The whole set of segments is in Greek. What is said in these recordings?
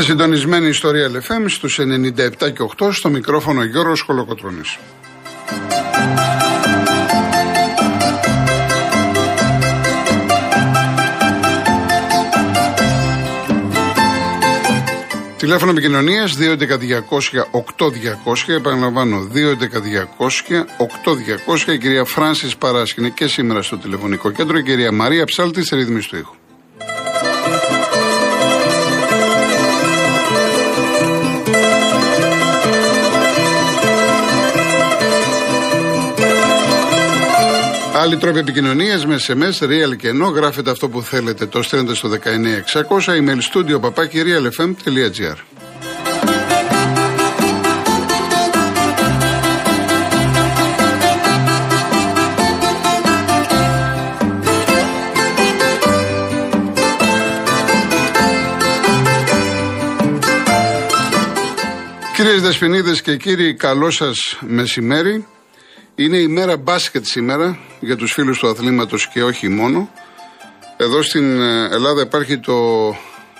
Είστε συντονισμένοι ιστορία LFM στους 97 και 8 στο μικρόφωνο Γιώργος Χολοκοτρώνης. Τηλέφωνο επικοινωνίας 211-200-8200. Επαναλαμβάνω, 211-200-8200. Η κυρία Φράνση Παράσχη είναι και σήμερα στο τηλεφωνικό κέντρο. Η κυρία Μαρία Ψάλτη, σε ρύθμιση του ήχου. Άλλοι τρόποι επικοινωνία με SMS, real και ενώ γράφετε αυτό που θέλετε. Το στέλνετε στο 19600 email studio παπάκι realfm.gr. Κυρίες Δεσποινίδες και κύριοι, καλό σας μεσημέρι. Είναι η μέρα μπάσκετ σήμερα για τους φίλους του αθλήματος και όχι μόνο. Εδώ στην ε, Ελλάδα υπάρχει το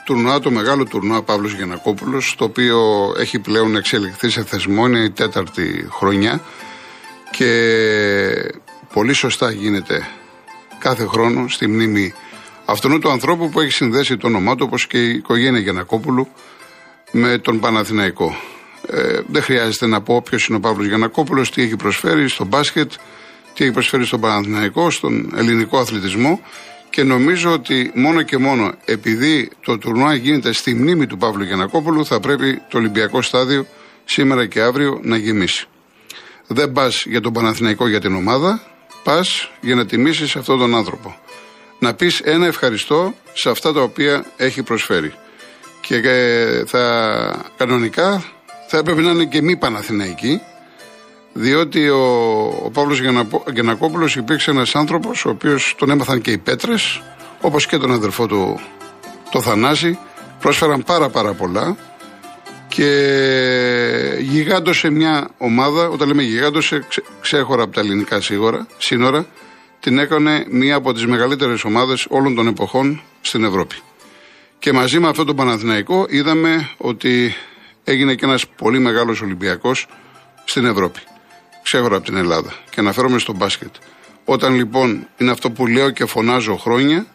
τουρνουά, το μεγάλο τουρνουά Παύλος Γεννακόπουλος, το οποίο έχει πλέον εξελιχθεί σε θεσμό, είναι η τέταρτη χρονιά και πολύ σωστά γίνεται κάθε χρόνο στη μνήμη αυτού του ανθρώπου που έχει συνδέσει το όνομά του όπως και η οικογένεια Γεννακόπουλου με τον Παναθηναϊκό. Ε, δεν χρειάζεται να πω ποιος είναι ο Παύλος Γιανακόπουλος, τι έχει προσφέρει στο μπάσκετ, τι έχει προσφέρει στον Παναθηναϊκό, στον ελληνικό αθλητισμό. Και νομίζω ότι μόνο και μόνο επειδή το τουρνουά γίνεται στη μνήμη του Παύλου Γιανακόπουλου, θα πρέπει το Ολυμπιακό στάδιο σήμερα και αύριο να γεμίσει. Δεν πας για τον Παναθηναϊκό για την ομάδα, πας για να τιμήσεις αυτόν τον άνθρωπο. Να πεις ένα ευχαριστώ σε αυτά τα οποία έχει προσφέρει. Και ε, θα κανονικά θα έπρεπε να είναι και μη Παναθηναϊκή, διότι ο, ο Παύλος Γεννακόπουλος υπήρξε ένας άνθρωπος ο οποίος τον έμαθαν και οι πέτρες, όπως και τον αδερφό του το Θανάση, πρόσφεραν πάρα πάρα πολλά και γιγάντωσε μια ομάδα, όταν λέμε γιγάντωσε, ξέχωρα από τα ελληνικά σύνορα, σύνορα, την έκανε μία από τις μεγαλύτερες ομάδες όλων των εποχών στην Ευρώπη. Και μαζί με αυτό το Παναθηναϊκό είδαμε ότι έγινε και ένας πολύ μεγάλος Ολυμπιακός στην Ευρώπη. Ξέχωρα από την Ελλάδα. Και αναφέρομαι στο μπάσκετ. Όταν λοιπόν είναι αυτό που λέω και φωνάζω χρόνια,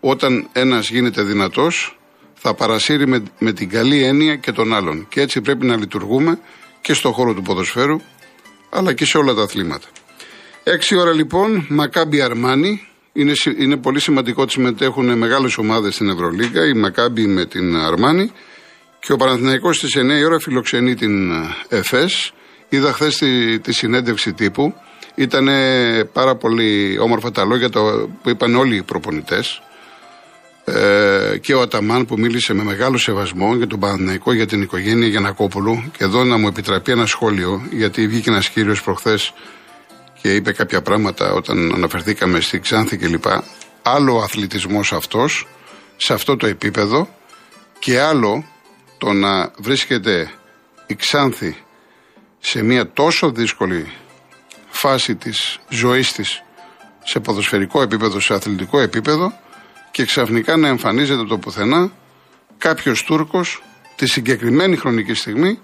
όταν ένας γίνεται δυνατός, θα παρασύρει με, με την καλή έννοια και τον άλλον. Και έτσι πρέπει να λειτουργούμε και στον χώρο του ποδοσφαίρου, αλλά και σε όλα τα αθλήματα. Έξι ώρα λοιπόν, Μακάμπι Αρμάνι. Είναι, είναι πολύ σημαντικό ότι συμμετέχουν μεγάλες ομάδες στην Ευρωλίγα, η Μακάμπι με την Αρμάνι. Και ο Παναθηναϊκός στις 9 η ώρα φιλοξενεί την ε, ΕΦΕΣ. Είδα χθες τη, τη συνέντευξη τύπου. Ήταν πάρα πολύ όμορφα τα λόγια που είπαν όλοι οι προπονητές. Ε, και ο Αταμάν που μίλησε με μεγάλο σεβασμό για τον Παναθηναϊκό, για την οικογένεια Γιανακόπουλου. Και εδώ να μου επιτραπεί ένα σχόλιο, γιατί βγήκε ένας κύριος προχθές και είπε κάποια πράγματα όταν αναφερθήκαμε στη Ξάνθη κλπ. Άλλο αθλητισμός αυτός, σε αυτό το επίπεδο, και άλλο το να βρίσκεται η Ξάνθη σε μια τόσο δύσκολη φάση της ζωής της σε ποδοσφαιρικό επίπεδο, σε αθλητικό επίπεδο και ξαφνικά να εμφανίζεται το πουθενά κάποιος Τούρκος τη συγκεκριμένη χρονική στιγμή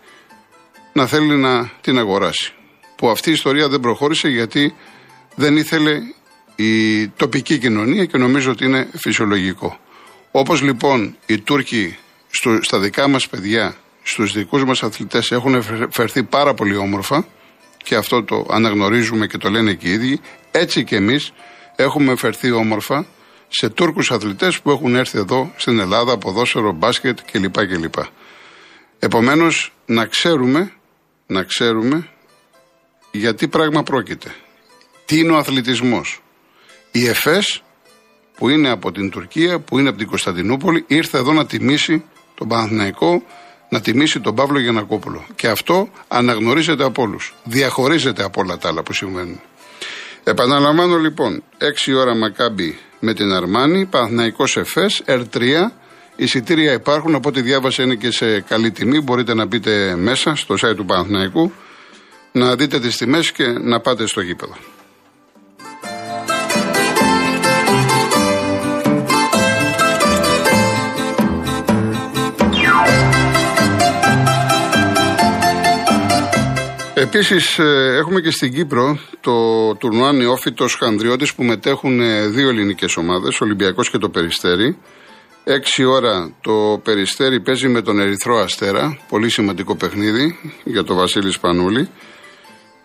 να θέλει να την αγοράσει. Που αυτή η ιστορία δεν προχώρησε γιατί δεν ήθελε η τοπική κοινωνία και νομίζω ότι είναι φυσιολογικό. Όπως λοιπόν οι Τούρκοι στο, στα δικά μας παιδιά, στους δικούς μας αθλητές έχουν φερθεί πάρα πολύ όμορφα και αυτό το αναγνωρίζουμε και το λένε και οι ίδιοι, έτσι και εμείς έχουμε φερθεί όμορφα σε Τούρκους αθλητές που έχουν έρθει εδώ στην Ελλάδα, ποδόσφαιρο, μπάσκετ κλπ. κλπ. Επομένως, να ξέρουμε, να ξέρουμε γιατί πράγμα πρόκειται. Τι είναι ο αθλητισμός. Η ΕΦΕΣ που είναι από την Τουρκία, που είναι από την Κωνσταντινούπολη, ήρθε εδώ να τιμήσει τον Παναθηναϊκό να τιμήσει τον Παύλο Γιανακόπουλο. Και αυτό αναγνωρίζεται από όλους. Διαχωρίζεται από όλα τα άλλα που συμβαίνουν. Επαναλαμβάνω λοιπόν, 6 ώρα Μακάμπι με την Αρμάνη, Παναθηναϊκός Εφές, R3. Εισιτήρια υπάρχουν, από ό,τι διάβασα είναι και σε καλή τιμή. Μπορείτε να μπείτε μέσα στο site του Παναθηναϊκού, να δείτε τις τιμές και να πάτε στο γήπεδο. Επίσης, ε, έχουμε και στην Κύπρο το τουρνουά Νεόφυτος Χανδριώτης που μετέχουν ε, δύο ελληνικές ομάδες, Ολυμπιακός και το Περιστέρι. Έξι ώρα το Περιστέρι παίζει με τον Ερυθρό Αστέρα. Πολύ σημαντικό παιχνίδι για τον Βασίλη Σπανούλη.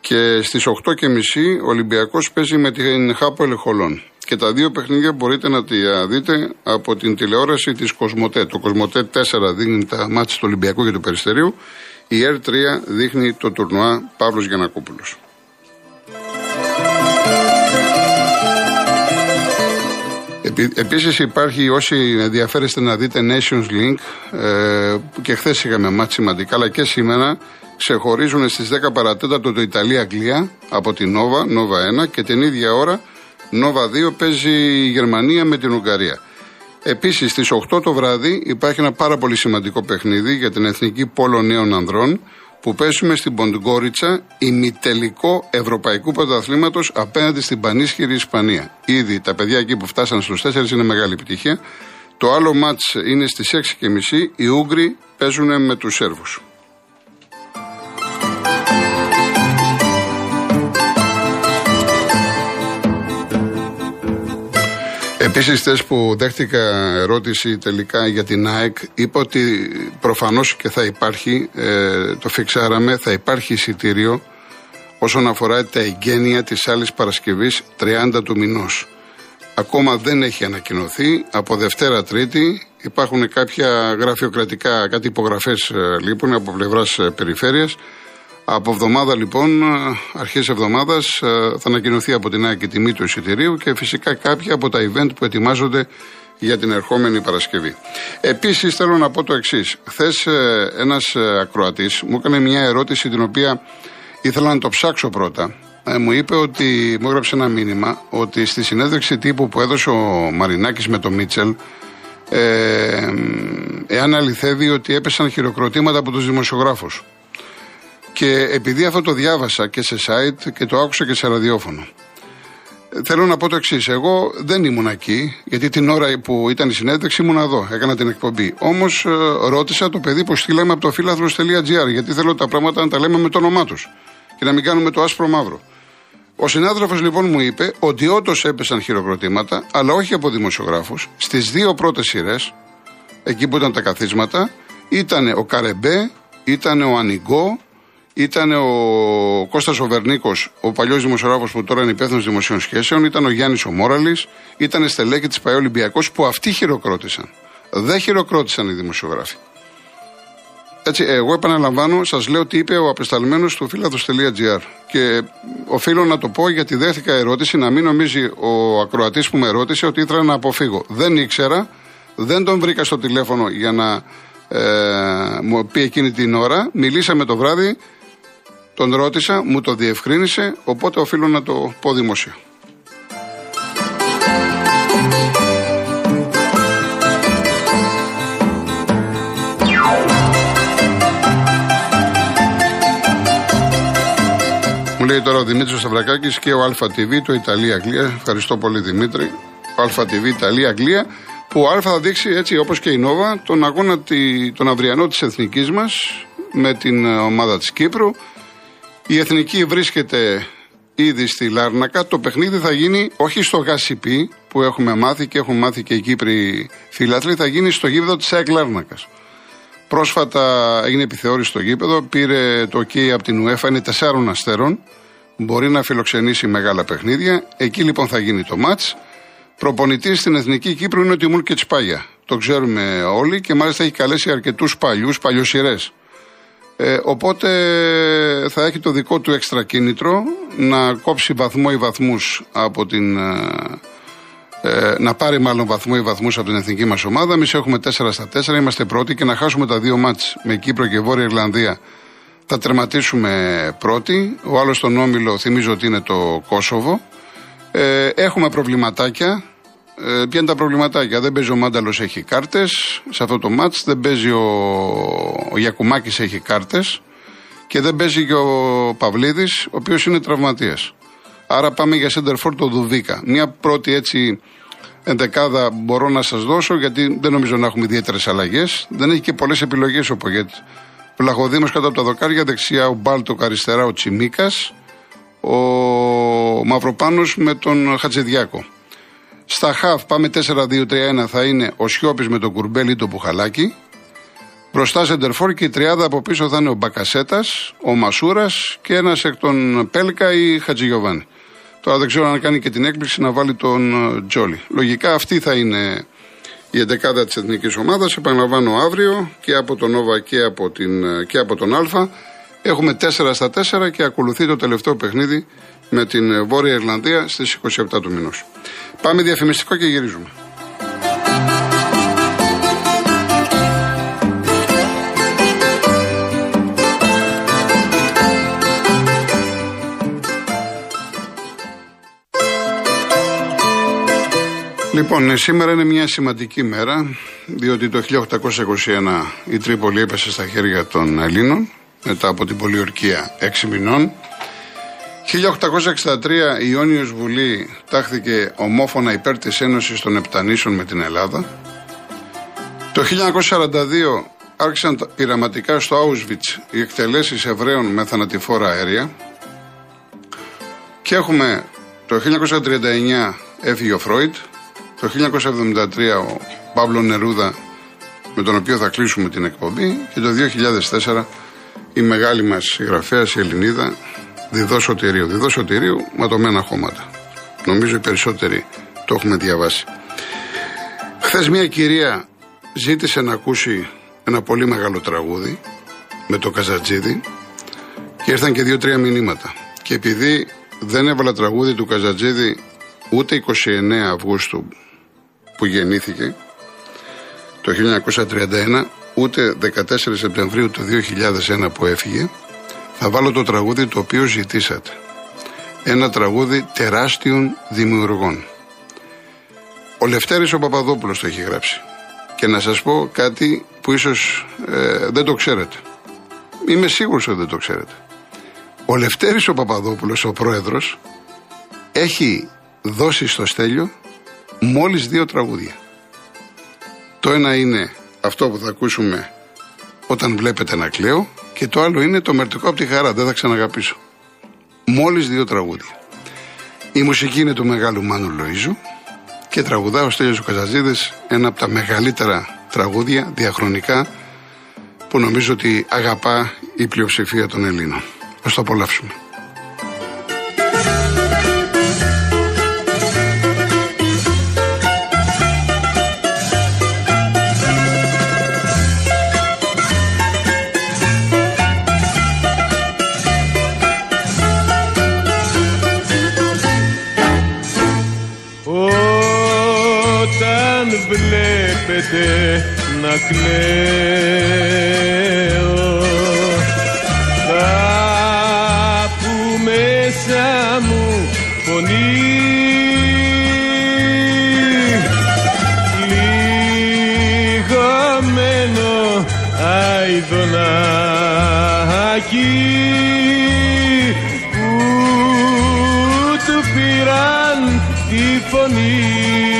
Και στις 8.30 ο Ολυμπιακός παίζει με την Χάπο Ελεχολών. Και τα δύο παιχνίδια μπορείτε να τα δείτε από την τηλεόραση της Κοσμοτέ. Το Κοσμοτέ 4 δίνει τα μάτια του Ολυμπιακού και του Περιστερίου. Η R3 δείχνει το τουρνουά Παύλος Γιανακόπουλος. Επίσης υπάρχει όσοι ενδιαφέρεστε να δείτε Nations Link ε, και χθες είχαμε μάτια σημαντικά αλλά και σήμερα ξεχωρίζουν στις 10 παρατέταρτο το Ιταλία-Αγγλία από την Νόβα, Νόβα 1 και την ίδια ώρα Νόβα 2 παίζει η Γερμανία με την Ουγγαρία. Επίσης στις 8 το βράδυ υπάρχει ένα πάρα πολύ σημαντικό παιχνίδι για την Εθνική Πόλο Νέων Ανδρών που παίζουμε στην Ποντγκόριτσα ημιτελικό Ευρωπαϊκού Πρωταθλήματος απέναντι στην πανίσχυρη Ισπανία. Ήδη τα παιδιά εκεί που φτάσαν στους 4 είναι μεγάλη επιτυχία. Το άλλο μάτς είναι στις 6.30 οι Ούγγροι παίζουν με τους Σέρβους. Επίση, χθε που δέχτηκα ερώτηση τελικά για την ΑΕΚ, είπα ότι προφανώς και θα υπάρχει, ε, το φιξάραμε, θα υπάρχει εισιτήριο όσον αφορά τα εγγένεια της άλλης Παρασκευής 30 του μηνός. Ακόμα δεν έχει ανακοινωθεί. Από Δευτέρα Τρίτη υπάρχουν κάποια γραφειοκρατικά, κάτι υπογραφές ε, λείπουν από πλευράς ε, περιφέρειας. Από εβδομάδα λοιπόν, αρχέ εβδομάδας, ε, θα ανακοινωθεί από την ΑΕΚ η τιμή του εισιτηρίου και φυσικά κάποια από τα event που ετοιμάζονται για την ερχόμενη Παρασκευή. Επίσης θέλω να πω το εξής. Χθες ένας ε, ακροατής μου έκανε μια ερώτηση την οποία ήθελα να το ψάξω πρώτα. Ε, μου είπε ότι, μου έγραψε ένα μήνυμα ότι στη συνέντευξη τύπου που έδωσε ο Μαρινάκης με τον Μίτσελ ε, εάν αληθεύει ότι έπεσαν χειροκροτήματα από τους δημοσιογράφους. Και επειδή αυτό το διάβασα και σε site και το άκουσα και σε ραδιόφωνο. Θέλω να πω το εξής. Εγώ δεν ήμουν εκεί, γιατί την ώρα που ήταν η συνέντευξη ήμουν εδώ, έκανα την εκπομπή. Όμως ε, ρώτησα το παιδί που στείλαμε από το φίλαθρο.gr, γιατί θέλω τα πράγματα να τα λέμε με το όνομά τους και να μην κάνουμε το άσπρο μαύρο. Ο συνάδελφος λοιπόν μου είπε ότι όντως έπεσαν χειροκροτήματα, αλλά όχι από δημοσιογράφους. Στις δύο πρώτες σειρές, εκεί που ήταν τα καθίσματα, ήταν ο Καρεμπέ, ήταν ο Ανιγκό, ήταν ο Κώστας ο Βερνίκος, ο παλιός δημοσιογράφος που τώρα είναι υπεύθυνος δημοσίων σχέσεων, ήταν ο Γιάννης ο Μόραλης, ήταν στελέχη της ΠαΕ Ολυμπιακός που αυτοί χειροκρότησαν. Δεν χειροκρότησαν οι δημοσιογράφοι. Έτσι, εγώ επαναλαμβάνω, σας λέω τι είπε ο απεσταλμένος του φίλαδο.gr. Και οφείλω να το πω γιατί δέχτηκα ερώτηση, να μην νομίζει ο ακροατής που με ρώτησε ότι ήθελα να αποφύγω. Δεν ήξερα, δεν τον βρήκα στο τηλέφωνο για να ε, μου πει εκείνη την ώρα. Μιλήσαμε το βράδυ, τον ρώτησα, μου το διευκρίνησε, οπότε οφείλω να το πω δημοσία. Μου λέει τώρα ο Δημήτρης Σταυρακάκης και ο ΑTV, το Ιταλία-Αγγλία. Ευχαριστώ πολύ Δημήτρη. Ο ΑTV Ιταλία-Αγγλία που ο Α θα δείξει έτσι όπως και η Νόβα τον αγώνα τον αυριανό της εθνικής μας με την ομάδα της Κύπρου. Η εθνική βρίσκεται ήδη στη Λάρνακα. Το παιχνίδι θα γίνει όχι στο ΓΑΣΥΠΗ που έχουμε μάθει και έχουν μάθει και οι Κύπροι φίλαθλοι, θα γίνει στο γήπεδο της ΑΕΚ Λάρνακας. Πρόσφατα έγινε επιθεώρηση στο γήπεδο, πήρε το OK από την UEFA, είναι τεσσάρων αστέρων. Μπορεί να φιλοξενήσει μεγάλα παιχνίδια. Εκεί λοιπόν θα γίνει το μάτς. Προπονητής στην Εθνική Κύπρου είναι ο Τιμούρ Κετσπάγια. Το ξέρουμε όλοι και μάλιστα έχει καλέσει αρκετούς παλιούς, παλιοσυρές. Ε, οπότε θα έχει το δικό του έξτρα κίνητρο να κόψει βαθμό ή βαθμούς από την. Ε, ε, να πάρει μάλλον βαθμό ή βαθμούς από την εθνική μας ομάδα. Εμείς έχουμε 4 στα 4, είμαστε πρώτοι και να χάσουμε τα δύο μάτς με Κύπρο και Βόρεια Ιρλανδία θα τερματίσουμε πρώτοι. Ο άλλος στον όμιλο θυμίζω ότι είναι το Κόσοβο. Ε, έχουμε προβληματάκια. Ε, ποια είναι τα προβληματάκια; Δεν παίζει ο Μάνταλος, έχει κάρτες σε αυτό το μάτς. Δεν παίζει ο, ο Γιακουμάκης, έχει κάρτες. Και δεν παίζει και ο Παυλίδης, ο οποίος είναι τραυματίας. Άρα πάμε για center το Δουβίκα. Μια πρώτη έτσι ενδεκάδα μπορώ να σας δώσω, γιατί δεν νομίζω να έχουμε ιδιαίτερες αλλαγές. Δεν έχει και πολλές επιλογές ο Πογέτ Πλαχοδήμο κάτω από τα δοκάρια, δεξιά ο Μπάλτοκ, αριστερά ο Τσιμίκας. Ο Μαυροπάνος με τον Χατζηδιάκο. Στα χαφ πάμε 4-2-3-1 θα είναι ο Σιώπης με τον Κουρμπέλη ή το Πουχαλάκι. Μπροστά Σεντερφόρ και η τριάδα από πίσω θα είναι ο Μπακασέτας, ο Μασούρας και ένας εκ των Πέλκα ή Χατζηγιοβάνη. Τώρα δεν ξέρω αν κάνει και την έκπληξη να βάλει τον ε, Τζόλι. Λογικά αυτή θα είναι η εντεκάδα της εθνικής ομάδας. Επαναλαμβάνω αύριο και από τον Νόβα και από, την, ε, και από τον Α. Έχουμε 4 στα 4 και ακολουθεί το τελευταίο παιχνίδι με την ε, Βόρεια Ιρλανδία στις 27 του μηνός. Πάμε διαφημιστικό και γυρίζουμε. Λοιπόν, ε, σήμερα είναι μια σημαντική μέρα, διότι το 1821 η Τρίπολη έπεσε στα χέρια των Ελλήνων, μετά από την πολιορκία 6 μηνών. 1863 η Ιόνιος Βουλή τάχθηκε ομόφωνα υπέρ της Ένωσης των Επτανήσεων με την Ελλάδα. Το 1942 άρχισαν πειραματικά στο Auschwitz οι εκτελέσεις Εβραίων με θανατηφόρα αέρια. Και έχουμε το 1939 έφυγε ο Φρόιτ, το 1973 ο Παύλο Νερούδα με τον οποίο θα κλείσουμε την εκπομπή και το 2004 η μεγάλη μας συγγραφέας η Ελληνίδα Διδό Σωτηρίου. Διδό Σωτηρίου ματωμένα χώματα. Νομίζω οι περισσότεροι το έχουμε διαβάσει. Χθες μια κυρία ζήτησε να ακούσει ένα πολύ μεγάλο τραγούδι με το Καζατζίδι και ήρθαν και δύο-τρία μηνύματα. Και επειδή δεν έβαλα τραγούδι του Καζατζίδη ούτε 29 Αυγούστου που γεννήθηκε το 1931 ούτε 14 Σεπτεμβρίου του 2001 που έφυγε θα βάλω το τραγούδι το οποίο ζητήσατε. Ένα τραγούδι τεράστιων δημιουργών. Ο Λευτέρης ο Παπαδόπουλος το έχει γράψει. Και να σας πω κάτι που ίσως ε, δεν το ξέρετε. Είμαι σίγουρος ότι δεν το ξέρετε. Ο Λευτέρης ο Παπαδόπουλος, ο πρόεδρος, έχει δώσει στο Στέλιο μόλις δύο τραγούδια. Το ένα είναι αυτό που θα ακούσουμε όταν βλέπετε να κλαίω και το άλλο είναι το μερτικό από τη χαρά, δεν θα ξαναγαπήσω. Μόλις δύο τραγούδια. Η μουσική είναι του μεγάλου Μάνου Λοΐζου και τραγουδά ο Στέλιος ο Καζαζίδης ένα από τα μεγαλύτερα τραγούδια διαχρονικά που νομίζω ότι αγαπά η πλειοψηφία των Ελλήνων. Ας το απολαύσουμε. Να κλαίω κάπου μέσα μου φωνή. Λιγωμένο αηδονάκι που του πήραν τη φωνή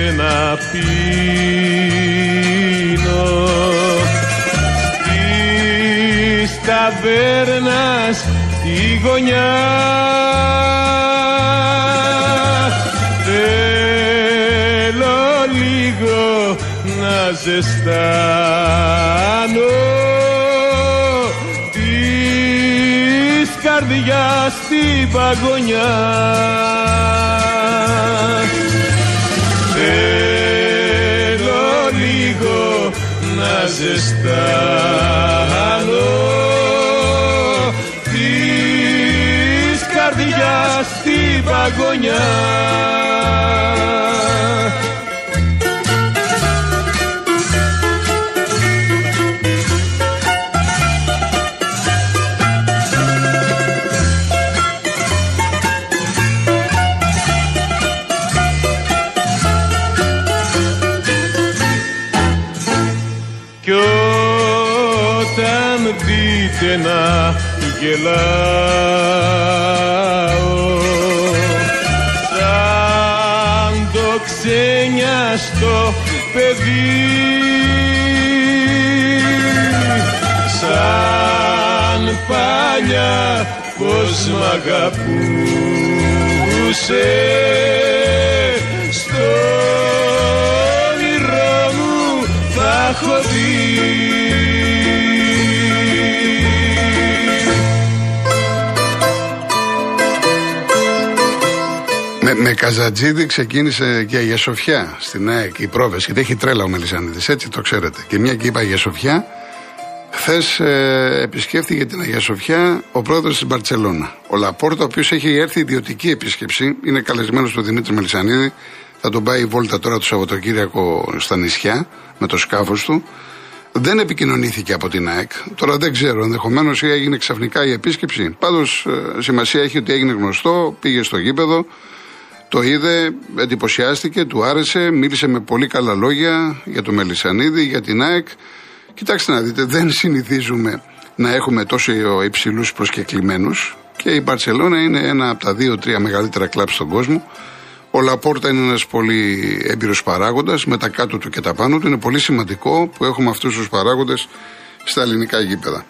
βλέπετε να πίνω. Της ταβέρνας τη γωνιά. Θέλω λίγο να ζεστάνω της καρδιάς την παγωνιά να ζεστάνω της καρδιάς στην παγωνιά γελάω. Σαν το ξένιαστο παιδί σαν παλιά πως μ' αγαπούσε στο όνειρό μου θα έχω δει Με, με Καζατζίδη ξεκίνησε και η Αγία Σοφιά στην ΑΕΚ, η πρόβες, γιατί έχει τρέλα ο Μελισανίδης, έτσι το ξέρετε. Και μια και είπα Αγία Σοφιά, χθες ε, επισκέφθηκε την Αγία Σοφιά ο πρόεδρος της Μπαρτσελώνα. Ο Λαπόρτα, ο οποίος έχει έρθει ιδιωτική επίσκεψη, είναι καλεσμένος του Δημήτρη Μελισανίδη, θα τον πάει η βόλτα τώρα το Σαββατοκύριακο στα νησιά με το σκάφος του. Δεν επικοινωνήθηκε από την ΑΕΚ. Τώρα δεν ξέρω, ενδεχομένως ή έγινε ξαφνικά η επίσκεψη. Πάντως σημασία έχει ότι έγινε γνωστό, πήγε στο γήπεδο, το είδε, εντυπωσιάστηκε, του άρεσε, μίλησε με πολύ καλά λόγια για το Μελισανίδη, για την ΑΕΚ. Κοιτάξτε να δείτε, δεν συνηθίζουμε να έχουμε τόσο υψηλούς προσκεκλημένους και η Μπαρσελόνα είναι ένα από τα δύο-τρία μεγαλύτερα κλαμπ στον κόσμο. Ο Λαπόρτα είναι ένας πολύ έμπειρος παράγοντας, με τα κάτω του και τα πάνω του. Είναι πολύ σημαντικό που έχουμε αυτούς τους παράγοντες στα ελληνικά γήπεδα.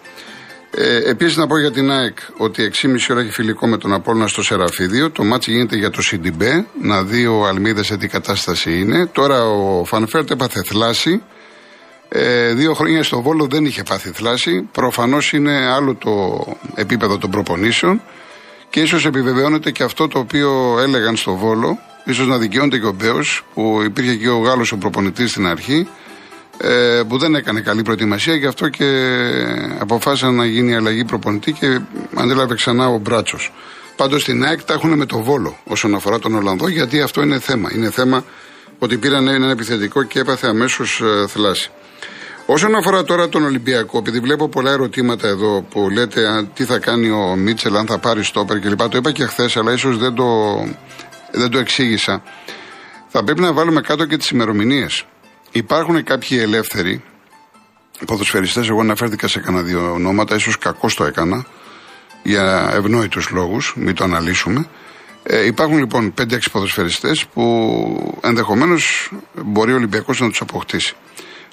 Ε, Επίσης να πω για την ΑΕΚ ότι 6,5 ώρα έχει φιλικό με τον Απόλλωνα στο Σεραφείδειο. Το ματς γίνεται για το Σιντιμπέ. Να δει ο Αλμέιδα σε τι κατάσταση είναι. Τώρα ο Φαν Βέερτ έπαθε θλάση. Ε, δύο χρόνια στο Βόλο δεν είχε πάθει θλάση. Προφανώς είναι άλλο το επίπεδο των προπονήσεων. Και ίσως επιβεβαιώνεται και αυτό το οποίο έλεγαν στο Βόλο. ίσως να δικαιώνεται και ο Μπέος, που υπήρχε και ο Γάλλος ο προπονητής στην αρχή ε, που δεν έκανε καλή προετοιμασία γι' αυτό και αποφάσισαν να γίνει αλλαγή προπονητή και αντέλαβε ξανά ο Μπράτσος. Πάντως στην ΑΕΚ τα έχουν με το βόλο όσον αφορά τον Ολλανδό, γιατί αυτό είναι θέμα. Είναι θέμα ότι πήραν ένα επιθετικό και έπαθε αμέσως ε, θλάση. Όσον αφορά τώρα τον Ολυμπιακό, επειδή βλέπω πολλά ερωτήματα εδώ που λέτε α, τι θα κάνει ο Μίτσελ, αν θα πάρει στόπερ κλπ. Το είπα και χθες, αλλά ίσως δεν το, δεν το εξήγησα. Θα πρέπει να βάλουμε κάτω και τις ημερομηνίες. Υπάρχουν κάποιοι ελεύθεροι ποδοσφαιριστές, εγώ αναφέρθηκα σε κανένα δύο ονόματα, ίσως κακό το έκανα, για ευνόητους λόγους, μην το αναλύσουμε. Ε, υπάρχουν λοιπόν 5-6 ποδοσφαιριστές που ενδεχομένως μπορεί ο Ολυμπιακός να τους αποκτήσει.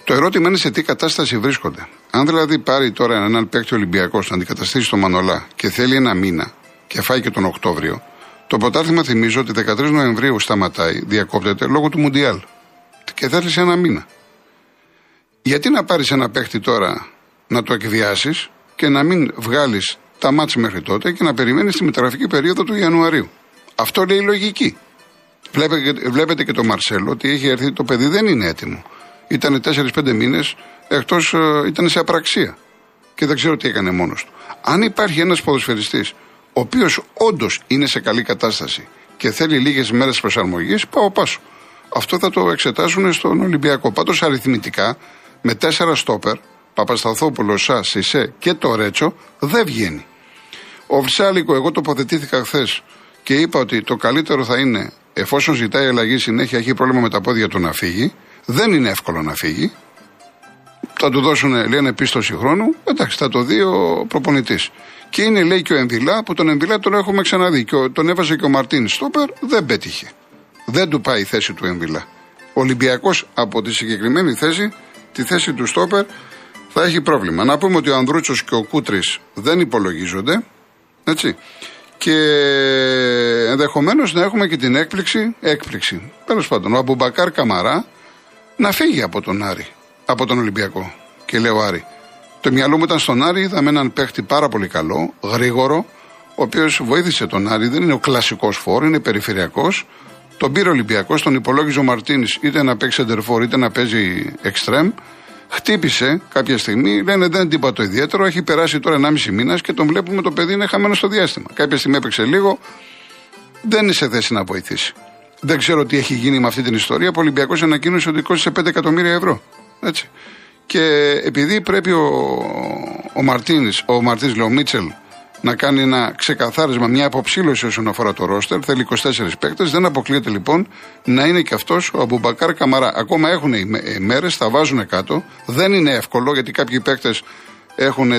Το ερώτημα είναι σε τι κατάσταση βρίσκονται. Αν δηλαδή πάρει τώρα έναν παίκτη Ολυμπιακός να αντικαταστήσει τον Μανολά και θέλει ένα μήνα και φάει και τον Οκτώβριο, το πρωτάθλημα θυμίζω ότι 13 Νοεμβρίου σταματάει, διακόπτεται λόγω του Μουντιάλ και θέλει ένα μήνα. Γιατί να πάρεις ένα παίχτη τώρα να το εκβιάσεις και να μην βγάλεις τα μάτια μέχρι τότε και να περιμένεις τη μεταγραφική περίοδο του Ιανουαρίου; Αυτό λέει η λογική. Βλέπετε, βλέπετε και το Μαρσέλο ότι έχει έρθει το παιδί δεν είναι έτοιμο. Ήταν 4-5 μήνες εκτός, ε, ήταν σε απραξία. Και δεν ξέρω τι έκανε μόνος του. Αν υπάρχει ένας ποδοσφαιριστής, ο οποίος όντως είναι σε καλή κατάσταση και θέλει λίγες μέρες προσαρμογής, πάω πάσο. Αυτό θα το εξετάσουν στον Ολυμπιακό. Πάντως αριθμητικά με τέσσερα στόπερ, Παπασταθόπουλος, Σα, Σισε και το Ρέτσο, δεν βγαίνει. Ο Βρυσάλικο, εγώ τοποθετήθηκα χθες και είπα ότι το καλύτερο θα είναι, εφόσον ζητάει αλλαγή συνέχεια, έχει πρόβλημα με τα πόδια του να φύγει. Δεν είναι εύκολο να φύγει. Θα του δώσουν, λένε, πίστοση χρόνου. Εντάξει, θα το δει ο προπονητής. Και είναι, λέει, και ο Εμβιλά, που τον Εμβιλά τον έχουμε ξαναδεί. Και τον έβαζε και ο Μαρτίν Στόπερ, δεν πέτυχε δεν του πάει η θέση του Εμβιλά. Ο Ολυμπιακός από τη συγκεκριμένη θέση, τη θέση του Στόπερ, θα έχει πρόβλημα. Να πούμε ότι ο Ανδρούτσος και ο Κούτρης δεν υπολογίζονται. Έτσι. Και ενδεχομένως να έχουμε και την έκπληξη, έκπληξη. Τέλος πάντων, ο Αμπουμπακάρ Καμαρά να φύγει από τον Άρη, από τον Ολυμπιακό. Και λέω Άρη. Το μυαλό μου ήταν στον Άρη, είδαμε έναν παίχτη πάρα πολύ καλό, γρήγορο, ο οποίος βοήθησε τον Άρη. Δεν είναι ο κλασικός φόρ, είναι περιφερειακός. Τον πήρε ο Ολυμπιακός, τον υπολόγιζε ο Μαρτίνης είτε να παίξει εντερφόρ είτε να παίζει εξτρέμ. Χτύπησε κάποια στιγμή, λένε δεν τίποτα το ιδιαίτερο. Έχει περάσει τώρα 1,5 μήνας και τον βλέπουμε το παιδί είναι χαμένο στο διάστημα. Κάποια στιγμή έπαιξε λίγο, δεν είναι σε θέση να βοηθήσει. Δεν ξέρω τι έχει γίνει με αυτή την ιστορία. Ο Ολυμπιακός ανακοίνωσε ότι κόστησε 5 εκατομμύρια ευρώ. Έτσι. Και επειδή πρέπει ο, ο Μαρτίνης, ο Μαρτίνης, λέει, ο Μίτσελ, να κάνει ένα ξεκαθάρισμα, μια αποψήλωση όσον αφορά το ρόστερ. Θέλει 24 παίκτες. Δεν αποκλείεται λοιπόν να είναι και αυτός ο Αμπουμπακάρ Καμαρά. Ακόμα έχουν μέρες, θα βάζουν κάτω. Δεν είναι εύκολο γιατί κάποιοι παίκτες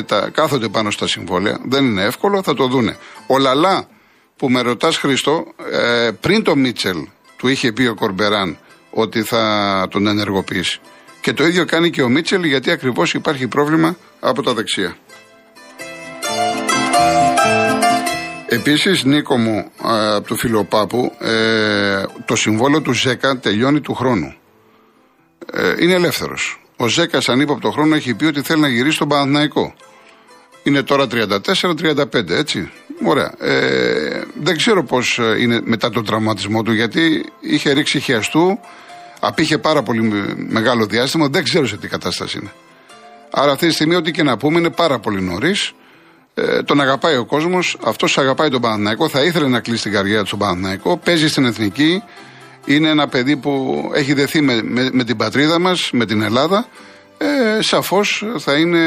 τα, κάθονται πάνω στα συμβόλαια. Δεν είναι εύκολο, θα το δούνε. Ο Λαλά που με ρωτάς Χρήστο, ε, πριν το Μίτσελ του είχε πει ο Κορμπεράν ότι θα τον ενεργοποιήσει. Και το ίδιο κάνει και ο Μίτσελ γιατί ακριβώς υπάρχει πρόβλημα από τα δεξιά. Επίσης, Νίκο μου, από το Φιλοπάπου, ε, το συμβόλαιο του Ζέκα τελειώνει του χρόνου. Ε, είναι ελεύθερος. Ο Ζέκα, αν είπε από το χρόνο, έχει πει ότι θέλει να γυρίσει στον Παναθηναϊκό. Είναι τώρα 34-35, έτσι. Ωραία. Ε, δεν ξέρω πώς είναι μετά τον τραυματισμό του, γιατί είχε ρίξει χιαστού, απήχε πάρα πολύ μεγάλο διάστημα, δεν ξέρω σε τι κατάσταση είναι. Άρα αυτή τη στιγμή, ό,τι και να πούμε, είναι πάρα πολύ νωρίς. Ε, τον αγαπάει ο κόσμος, αυτός αγαπάει τον Παναθηναϊκό, θα ήθελε να κλείσει την καριέρα του στον Παναθηναϊκό, παίζει στην εθνική. Είναι ένα παιδί που έχει δεθεί με, με, την πατρίδα μας, με την Ελλάδα. Ε, Σαφώς θα είναι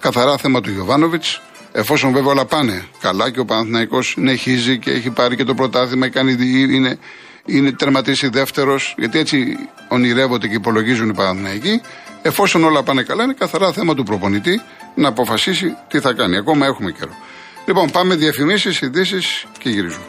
καθαρά θέμα του Γιωβάνοβιτς. Εφόσον βέβαια όλα πάνε καλά και ο Παναθηναϊκός συνεχίζει και έχει πάρει και το πρωτάθλημα, κάνει, είναι, είναι τερματίσει δεύτερος, γιατί έτσι ονειρεύονται και υπολογίζουν οι Παναθηναϊκοί. Εφόσον όλα πάνε καλά, είναι καθαρά θέμα του προπονητή να αποφασίσει τι θα κάνει. Ακόμα έχουμε καιρό. Λοιπόν, πάμε διαφημίσεις, ειδήσεις και γυρίζουμε.